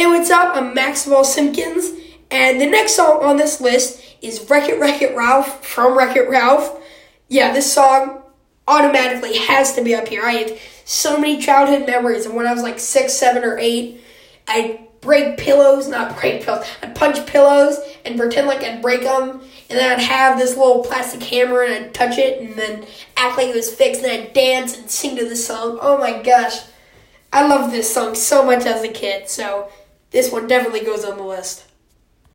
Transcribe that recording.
Hey, what's up? I'm Maxwell Simpkins, and the next song on this list is Wreck It Wreck It Ralph from Wreck It Ralph. Yeah, this song automatically has to be up here. I have so many childhood memories and when I was like six, seven, or eight. I'd break pillows, not break pillows, I'd punch pillows and pretend like I'd break them, and then I'd have this little plastic hammer and I'd touch it and then act like it was fixed, and I'd dance and sing to the song. Oh my gosh. I loved this song so much as a kid, so this one definitely goes on the list.